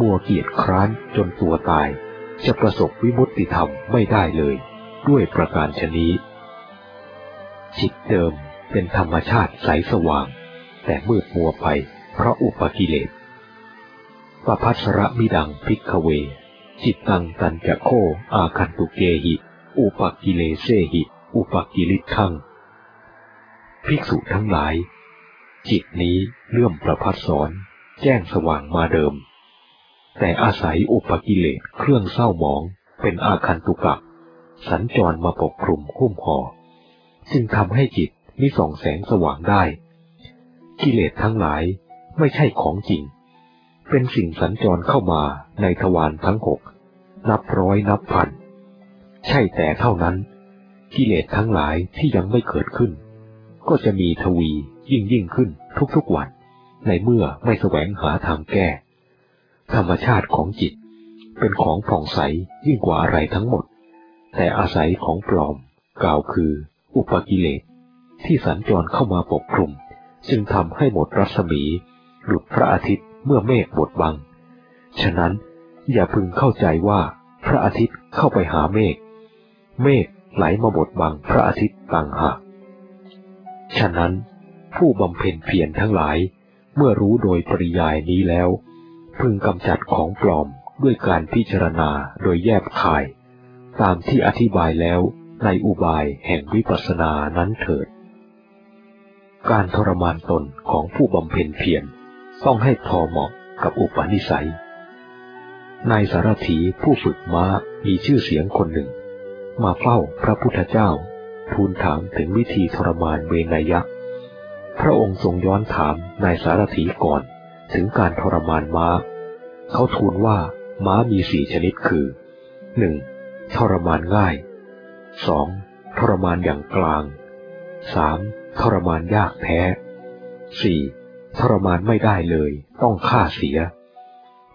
มัวเกียจคร้านจนตัวตาย จะประสบวิมุตติธรรมไม่ได้เลย ด้วยประการชนี้ จิตเดิมเป็นธรรมชาติใสสว่าง แต่มืดมัวไปเพราะอุปกิเลสปพัสระมิดังพิกเว จิตตังตันจะโค อาคันตุเกหิ อุปกิเลเสหิ อุปกิลิทังภิกษุทั้งหลาย จิตนี้เลื่อมประพัดสอน แจ้งสว่างมาเดิม แต่อาศัยอุปกิเลสเครื่องเศร้าหมองเป็นอาคันตุกะ สัญจรมาปกคลุมคุ้มห่อจึงทำให้จิตมีส่องแสงสว่างได้ กิเลสทั้งหลายไม่ใช่ของจริง เป็นสิ่งสัญจรเข้ามาในทวารทั้งหก นับร้อยนับพัน ใช่แต่เท่านั้น กิเลสทั้งหลายที่ยังไม่เกิดขึ้น ก็จะมีทวียิ่งยิ่งขึ้นทุกๆวัน ในเมื่อไม่แสวงหาทางแก้ ธรรมชาติของจิต เป็นของผ่องใสยิ่งกว่าอะไรทั้งหมด แต่อาศัยของปลอมกล่าวคือ อุปกิเลส ที่สัญจรเข้ามาปกคลุม จึงทำให้หมดรัศมีหลุดพระอาทิตย์ เมื่อเมฆบดบัง ฉะนั้นอย่าพึงเข้าใจว่าพระอาทิตย์เข้าไปหาเมฆ เมฆไหลมาบดบังพระอาทิตย์ต่างหากฉะนั้นผู้บำเพ็ญเพียรทั้งหลาย เมื่อรู้โดยปริยายนี้แล้ว พึงกำจัดของปลอมด้วยการพิจารณาโดยแยบคาย ตามที่อธิบายแล้วในอุบายแห่งวิปัสสนานั้นเถิด การทรมานตนของผู้บำเพ็ญเพียร ต้องให้พอเหมาะกับอุปนิสัย นายสารถีผู้ฝึกม้ามีชื่อเสียงคนหนึ่ง มาเฝ้าพระพุทธเจ้า ทูลถามถึงวิธีทรมานเวนยะพระองค์ทรงย้อนถามนายสารถีก่อนถึงการทรมานม้า เขาทูลว่าม้ามีสี่ชนิดคือหนึ่งทรมานง่ายสองทรมานอย่างกลางสามทรมานยากแท้สี่ ทรมานไม่ได้เลย ต้องฆ่าเสีย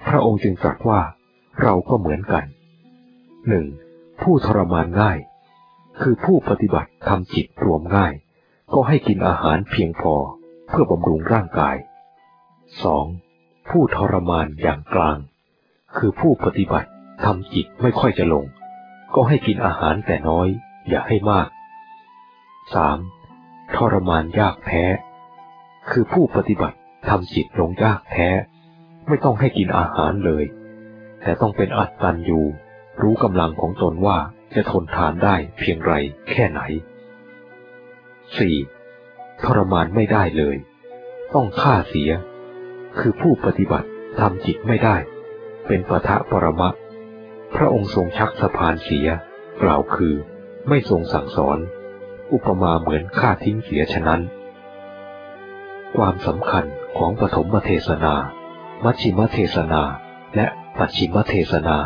พระองค์จึงตรัสว่า เราก็เหมือนกันหนึ่งผู้ทรมานง่าย คือผู้ปฏิบัติทำจิตรวมง่าย ก็ให้กินอาหารเพียงพอเพื่อบำรุงร่างกายสองผู้ทรมานอย่างกลาง คือผู้ปฏิบัติทำจิตไม่ค่อยจะลง ก็ให้กินอาหารแต่น้อย อย่าให้มาก 3. ทรมานยากแท้ คือผู้ปฏิบัติทำจิตลงยากแท้ ไม่ต้องให้กินอาหารเลย แต่ต้องเป็นอัตตันอยู่ รู้กำลังของตนว่าจะทนทานได้เพียงไรแค่ไหน 4. ทรมานไม่ได้เลย ต้องฆ่าเสีย คือผู้ปฏิบัติทำจิตไม่ได้ เป็นปะทะปรมะ พระองค์ทรงชักสะพานเสีย กล่าวคือ ไม่ทรงสั่งสอน อุปมาเหมือนฆ่าทิ้งเสียฉะนั้น ความสำคัญของปฐมเทศนา มัชชิมเทศนา และปัจฉิมเทศนา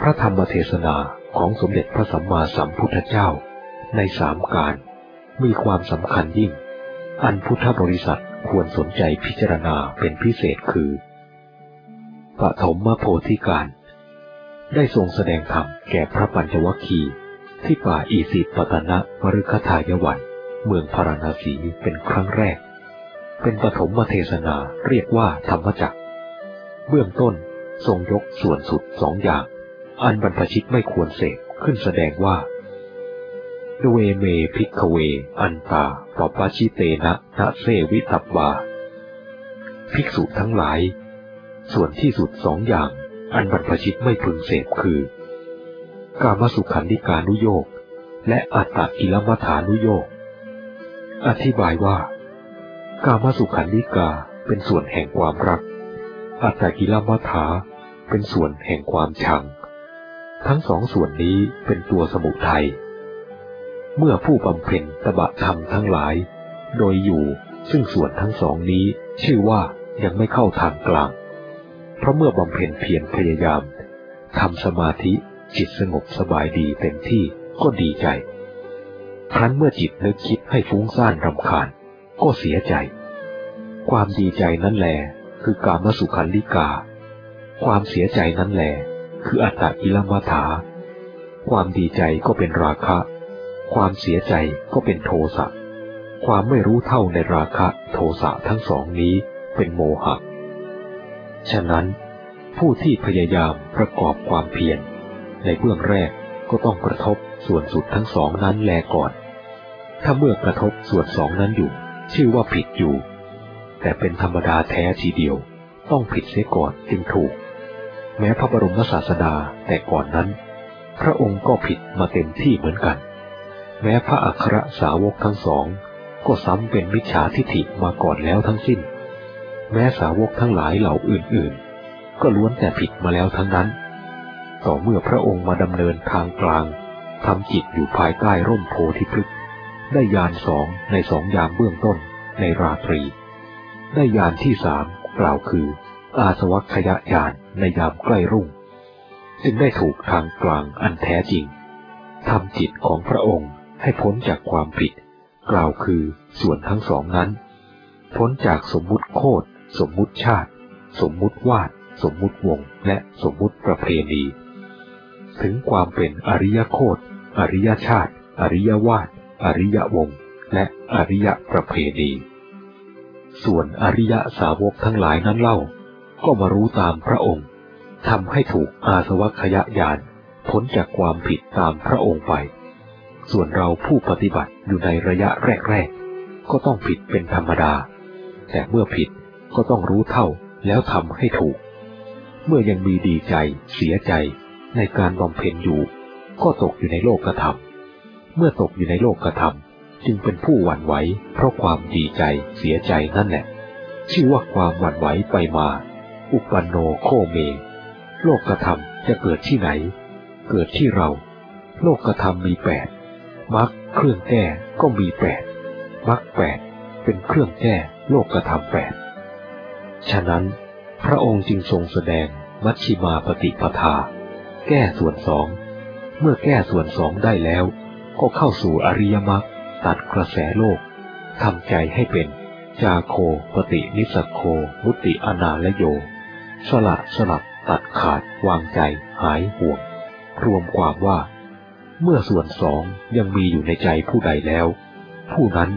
พระธรรมเทศนาของสมเด็จพระสัมมาสัมพุทธเจ้า ในสามการ มีความสำคัญยิ่ง อันพุทธบริษัทควรสนใจพิจารณาเป็นพิเศษคือ ปฐมมโพธิการ ได้ทรงแสดงธรรมแก่พระปัญจวัคคีย์ที่ป่าอีสิปตนะมฤคทายวัน เมืองพาราณสีเป็นครั้งแรก เป็นปฐมเทศนาเรียกว่าธรรมจักร เบื้องต้นทรงยกส่วนสุดสองอย่าง อันบรรพชิตไม่ควรเสพขึ้นแสดงว่า ทฺเวเม ภิกฺขเว อนฺตาปพฺพชิเตน น เสวิตพฺพา ภิกษุทั้งหลาย ส่วนที่สุดสองอย่าง อันบรรพชิตไม่พึงเสพคือ กามสุขัลลิกานุโยคและอัตตกิลมถานุโยค อธิบายว่า กามสุขันธิกาเป็นส่วนแห่งความรัก อัตตกิลมัฐาเป็นส่วนแห่งความชัง ทั้งสองส่วนนี้เป็นตัวสมุทัย เมื่อผู้บำเพ็ญตบะธรรมทั้งหลาย โดยอยู่ซึ่งส่วนทั้งสองนี้ชื่อว่ายังไม่เข้าทางกลาง เพราะเมื่อบำเพ็ญเพียรพยายามทำสมาธิจิตสงบสบายดีเต็มที่ก็ดีใจ ครั้นเมื่อจิตนึกคิดให้ฟุ้งซ่านรำคาญ ก็เสียใจ ความดีใจนั้นแหลคือการมสุขันลิกา ความเสียใจนั้นแหลคืออัตตอิลมัฐา ความดีใจก็เป็นราคะ ความเสียใจก็เป็นโทสะ ความไม่รู้เท่าในราคะโทสะทั้งสองนี้เป็นโมหะ ฉะนั้น ผู้ที่พยายามประกอบความเพียรในเบื้องแรกก็ต้องกระทบส่วนสุดทั้งสองนั้นแลก่อน ถ้าเมื่อกระทบส่วนสองนั้นอยู่ ชื่อว่าผิดอยู่ แต่เป็นธรรมดาแท้ทีเดียว ต้องผิดเสียก่อนจึงถูก แม้พระบรมศาสดาแต่ก่อนนั้น พระองค์ก็ผิดมาเต็มที่เหมือนกัน แม้พระอัครสาวกทั้งสอง ก็ซ้ำเป็นมิจฉาทิฏฐิมาก่อนแล้วทั้งสิ้น แม้สาวกทั้งหลายเหล่าอื่นๆ ก็ล้วนแต่ผิดมาแล้วทั้งนั้น ต่อเมื่อพระองค์มาดำเนินทางกลางทำจิตอยู่ภายใต้ร่มโพธิพฤกษ ได้ยานสองในสองยามเบื้องต้นในราตรี ได้ยานที่สามกล่าวคือ อาสวัคยายานในยามใกล้รุ่ง จึงได้ถูกทางกลางอันแท้จริงทำจิตของพระองค์ให้พ้นจากความผิด กล่าวคือส่วนทั้งสองนั้น พ้นจากสมมุติโคดสมมุติชาติ สมมุติวาด สมมุติวง และสมมุติประเพณี ถึงความเป็นอริยโคดอริยชาติ อริยวาด อริยวงและอริยประเพณี ส่วนอริยสาวกทั้งหลายนั้นเล่า ก็มารู้ตามพระองค์ทำให้ถูกอาสวัคยญาณพ้นจากความผิดตามพระองค์ไป ส่วนเราผู้ปฏิบัติอยู่ในระยะแรกๆ ก็ต้องผิดเป็นธรรมดา แต่เมื่อผิดก็ต้องรู้เท่าแล้วทำให้ถูก เมื่อยังมีดีใจเสียใจในการบำเพ็ญอยู่ ก็ตกอยู่ในโลกกระทำ เมื่อตกอยู่ในโลกกระทำจึงเป็นผู้หวั่นไหวเพราะความดีใจเสียใจนั่นแหละ ชื่อว่าความหวั่นไหวไปมา อุปันโนโคเม โลกกระทำจะเกิดที่ไหน เกิดที่เรา โลกกระทำมีแปดมรรคเครื่องแก้ก็มีแปดมรรคแปดเป็นเครื่องแก้โลกกระทำแปดฉะนั้น พระองค์จึงทรงแสดงมัชชิมาปฏิปทา แก้ส่วนสอง เมื่อแก้ส่วนสองได้แล้ว ก็เข้าสู่อริยมรรคตัดกระแสโลกทำใจให้เป็นจาโคปฏินิสโคมุติอนาลโย สละสลับตัดขาดวางใจหายห่วง รวมความว่า เมื่อส่วนสองยังมีอยู่ในใจผู้ใดแล้ว ผู้นั้น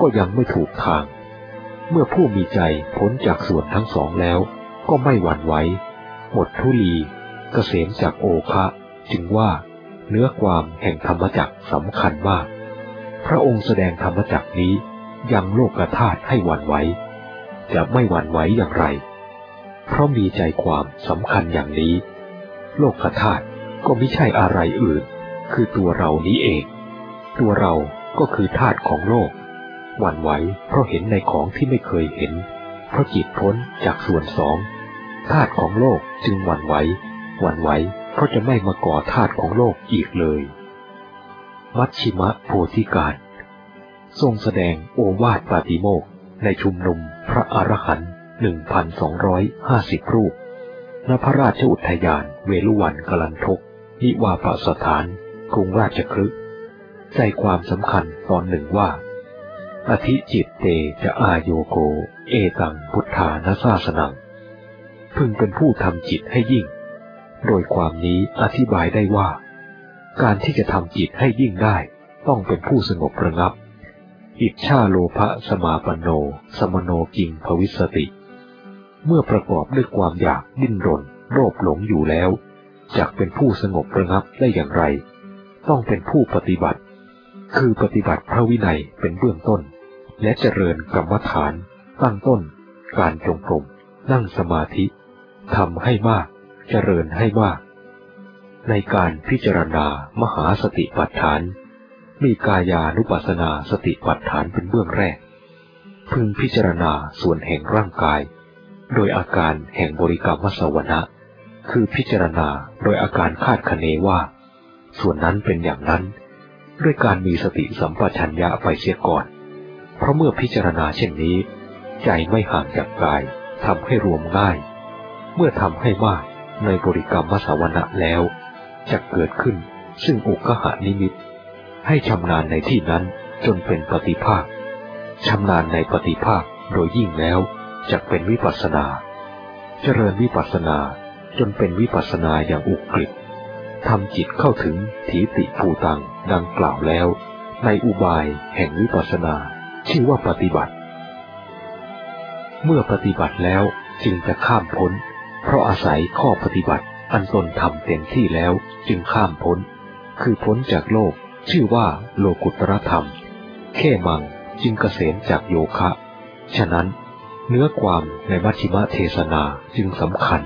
ก็ยังไม่ถูกทาง เมื่อผู้มีใจพ้นจากส่วนทั้งสองแล้ว ก็ไม่หวั่นไหวหมดทุลีกเกษมจากโอคะ จึงว่า เนื้อความแห่งธรรมจักสำคัญมาก พระองค์แสดงธรรมจักนี้ยังโลกธาตุให้หวั่นไหวจะไม่หวั่นไหวอย่างไร เพราะมีใจความสำคัญอย่างนี้ โลกธาตุก็ไม่ใช่อะไรอื่น คือตัวเรานี้เอง ตัวเราก็คือธาตุของโลก หวั่นไหวเพราะเห็นในของที่ไม่เคยเห็น เพราะจิตพ้นจากส่วนสองธาตุของโลกจึงหวั่นไหวหวั่นไหว เพราจะไม่มาก่อธาตุของโลกอีกเลย มัชชิมะโพธิการทรงแสดงโอวาทปาติโมกในชุมนุมพระอรหันต์หนึ่งพันสองร้อยห้าสิบรูป ณ พระราชอุทยานเวลุวันกลันทกนิวาปสถานกรุงราชคฤห์ใจความสำคัญตอนหนึ่งว่า อธิจิตเตจะอาโยโก เอตังพุทธานาซาสนัง พึงเป็นผู้ทำจิตให้ยิ่ง โดยความนี้อธิบายได้ว่า การที่จะทำจิตให้ยิ่งได้ ต้องเป็นผู้สงบระงับ อิจฉาโลภะสมาปโน สมโนกิงภวิสติ เมื่อประกอบด้วยความอยากดิ้นรน โลภหลงอยู่แล้วจะเป็นผู้สงบระงับได้อย่างไร ต้องเป็นผู้ปฏิบัติ คือปฏิบัติพระวินัยเป็นเบื้องต้น และเจริญกรรมฐาน ตั้งต้น การจงกรมนั่งสมาธิทำให้มาก เจริญให้มาก ในการพิจารณามหาสติปัฏฐาน มีกายานุปัสสนาสติปัฏฐานเป็นเบื้องแรก พึงพิจารณาส่วนแห่งร่างกาย โดยอาการแห่งบริกรรมสวนะคือพิจารณาโดยอาการคาดคะเนว่า ส่วนนั้นเป็นอย่างนั้น ด้วยการมีสติสัมปชัญญะไปเสียก่อน เพราะเมื่อพิจารณาเช่นนี้ ใจไม่ห่างจากกายทำให้รวมง่าย เมื่อทำให้มาก ในบริกรรมมสวนะแล้วจะเกิดขึ้นซึ่งอุกหานิมิต ให้ชำนาญในที่นั้นจนเป็นปฏิภาคชำนาญในปฏิภาคโดยยิ่งแล้วจะเป็นวิปัสนา เจริญวิปัสนาจนเป็นวิปัสนาอย่างอุกฤษทำจิตเข้าถึงถีติภูตังดังกล่าวแล้ว ในอุบายแห่งวิปัสนา ชื่อว่าปฏิบัติ เมื่อปฏิบัติแล้วจึงจะข้ามพ้น เพราะอาศัยข้อปฏิบัติอันตนทำเต็มที่แล้วจึงข้ามพ้น คือพ้นจากโลก ชื่อว่าโลกุตรธรรม แค่มังจึงเกษมจากโยคะ ฉะนั้น เนื้อความในมัชฌิมเทศนาจึงสำคัญ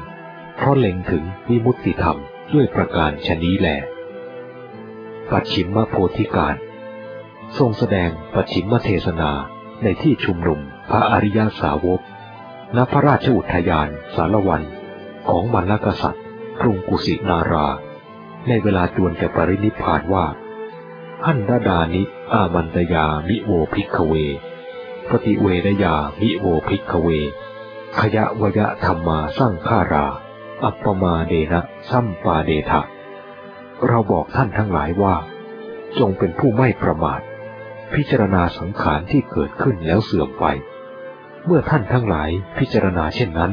เพราะเล็งถึงวิมุตติธรรมด้วยประการชนี้แหลปัจฉิมโพธิกาล ทรงแสดงปัจฉิมเทศนาในที่ชุมนุมพระอริยสาวกณพระราชอุทยานสาลวัน ของมัลลกษัตริย์กรุงกุสินารา ในเวลาจวนแก่ปรินิพพานว่า หนฺททานิ อามนฺตยามิโว ภิกฺขเว ปฏิเวทยามิโว ภิกฺขเว ขยะวยะธรรมาสร้างฆารา อัปปมาเดนะซัมปาเดทะเราบอกท่านทั้งหลายว่า จงเป็นผู้ไม่ประมาท พิจารณาสังขารที่เกิดขึ้นแล้วเสื่อมไป เมื่อท่านทั้งหลายพิจารณาเช่นนั้น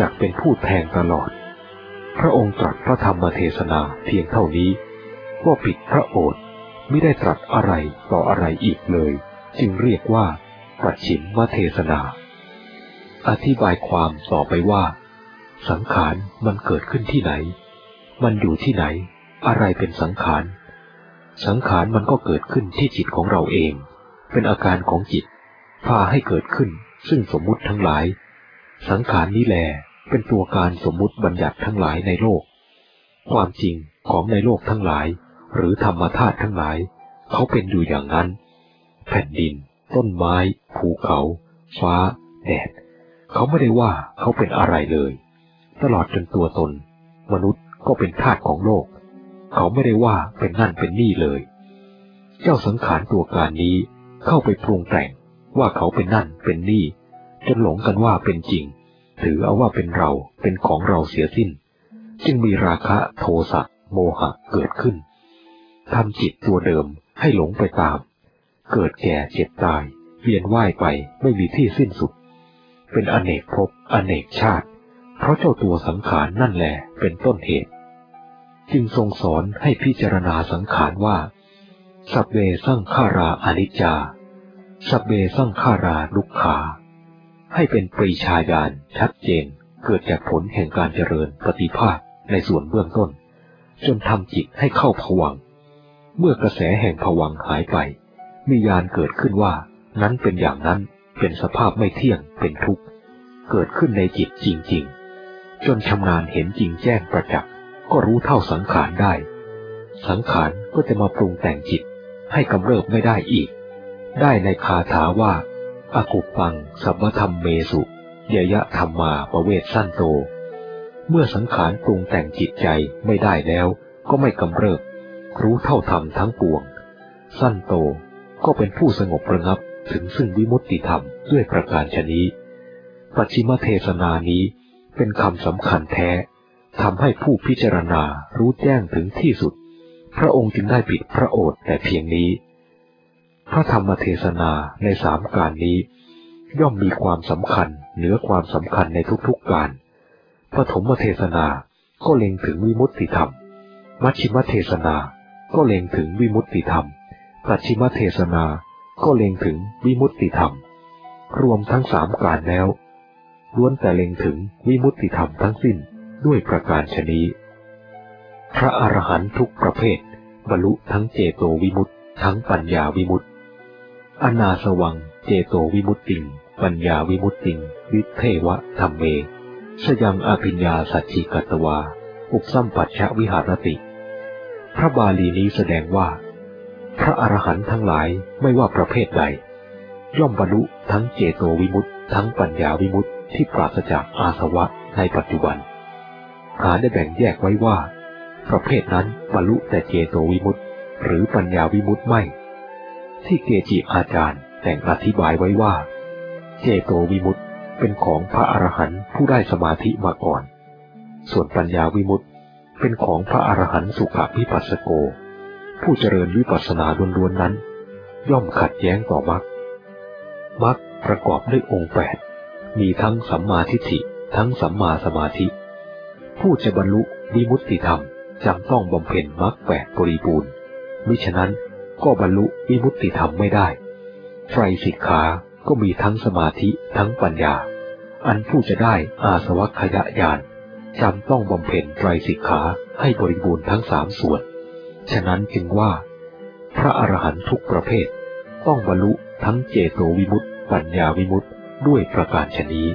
จะเป็นผู้แทงตลอด พระองค์ตรัสพระธรรมเทศนาเพียงเท่านี้ก็ปิดพระโอษฐ์ไม่ได้ตรัสอะไรต่ออะไรอีกเลย จึงเรียกว่าปัจฉิมมเทศนา อธิบายความต่อไปว่า สังขารมันเกิดขึ้นที่ไหน มันอยู่ที่ไหน อะไรเป็นสังขาร สังขารมันก็เกิดขึ้นที่จิตของเราเอง เป็นอาการของจิต พาให้เกิดขึ้นซึ่งสมมุติทั้งหลาย สังขารนี้แลเป็นตัวการสมมุติบัญญัติทั้งหลายในโลก ความจริงของในโลกทั้งหลาย หรือธรรมธาตุทั้งหลาย เขาเป็นอยู่อย่างนั้น แผ่นดิน ต้นไม้ ภูเขา ฟ้า แดด เขาไม่ได้ว่าเขาเป็นอะไรเลย ตลอดจนตัวตน มนุษย์ก็เป็นธาตุของโลก เขาไม่ได้ว่าเป็นนั่นเป็นนี่เลย เจ้าสังขารตัวการนี้เข้าไปปรุงแต่งว่าเขาเป็นนั่นเป็นนี่ จนหลงกันว่าเป็นจริง ถือเอาว่าเป็นเราเป็นของเราเสียสิ้น จึงมีราคะโทสะโมหะเกิดขึ้นทำจิตตัวเดิมให้หลงไปตาม เกิดแก่เจ็บตายเวียนว่ายไปไม่มีที่สิ้นสุด เป็นอเนกภพอเนกชาติ เพราะเจ้าตัวสังขารนั่นแหละเป็นต้นเหตุ จึงทรงสอนให้พิจารณาสังขารว่า สัพเบสั่งขาราอนิจจา สัพเบสั่งขาราลุกขา ให้เป็นปรีชาญาณชัดเจน เกิดจากผลแห่งการเจริญปฏิภาคในส่วนเบื้องต้น จนทำจิตให้เข้าผวัง เมื่อกระแสแห่งผวังหายไป มีญาณเกิดขึ้นว่า นั้นเป็นอย่างนั้นเป็นสภาพไม่เที่ยงเป็นทุกข์ เกิดขึ้นในจิตจริง ๆ จนชำนาญเห็นจริงแจ้งประจักษ์ก็รู้เท่าสังขารได้ สังขารก็จะมาปรุงแต่งจิตให้กำเริบไม่ได้อีก ได้ในคาถาว่า อากุปปังสัมมธรรมเมสุยยะธรรมมาประเวทสั้นโต เมื่อสังขารปรุงแต่งจิตใจไม่ได้แล้วก็ไม่กำเริบ รู้เท่าธรรมทั้งปวง สั้นโตก็เป็นผู้สงบระงับถึงซึ่งวิมุตติธรรมด้วยประการชนี้ ปัจฉิมเทศนานี้เป็นคำสำคัญแท้ทำให้ผู้พิจารณารู้แจ้งถึงที่สุด พระองค์จึงได้ปิดพระโอษฐ์แต่เพียงนี้ พระธรรมเทศนาในสามการนี้ ย่อมมีความสำคัญเหนือความสำคัญในทุกๆการปฐมเทศนาก็เล็งถึงวิมุตติธรรม มัชชิมเทศนาก็เล็งถึงวิมุตติธรรมปัจฉิมเทศนาก็เล็งถึงวิมุตติธรรม รวมทั้งสามการแล้ว ล้วนแต่เล็งถึงวิมุตติธรรมทั้งสิ้นด้วยประการชนีพระอรหันตุทุกประเภท บรรลุทั้งเจโตวิมุตติทั้งปัญญาวิมุตติ อนาสวัง เจโตวิมุตติง ปัญญาวิมุตติง วิเทวะธรรมเม สยังอภิญญาสัจจิกัตวา อุปสัมปัชชะวิหารติ พระบาลีนี้แสดงว่า พระอรหันต์ทั้งหลายไม่ว่าประเภทใด ย่อมบรรลุทั้งเจโตวิมุตติ ทั้งปัญญาวิมุตติที่ปราศจากอาสวะในปัจจุบัน หาได้แบ่งแยกไว้ว่า ประเภทนั้นบรรลุแต่เจโตวิมุตติ หรือปัญญาวิมุตติไม่ ที่เกจิอาจารย์แต่งอธิบายไว้ว่า เจโตวิมุตติเป็นของพระอรหันต์ผู้ได้สมาธิมาก่อน ส่วนปัญญาวิมุตติเป็นของพระอรหันต์สุขวิปัสสโก ผู้เจริญวิปัสสนาล้วนๆนั้น ย่อมขัดแย้งต่อมรรคมรรคประกอบด้วยองค์แปดมีทั้งสัมมาทิฏฐิทั้งสัมมาสมาธิ ผู้จะบรรลุวิมุตติธรรมจำต้องบำเพ็ญมรรคแปดบริบูรณ์มิฉะนั้น ก็บรรลุวิมุตติธรรมไม่ได้ไตรสิกขาก็มีทั้งสมาธิทั้งปัญญา อันผู้จะได้อาสวัคยญาณจำต้องบำเพ็ญไตรสิกขาให้บริบูรณ์ทั้งสามส่วน ฉะนั้นจึงว่า พระอรหันตุทุกประเภท ต้องบรรลุทั้งเจโตวิมุตติ ปัญญาวิมุตติ ด้วยประการชนี้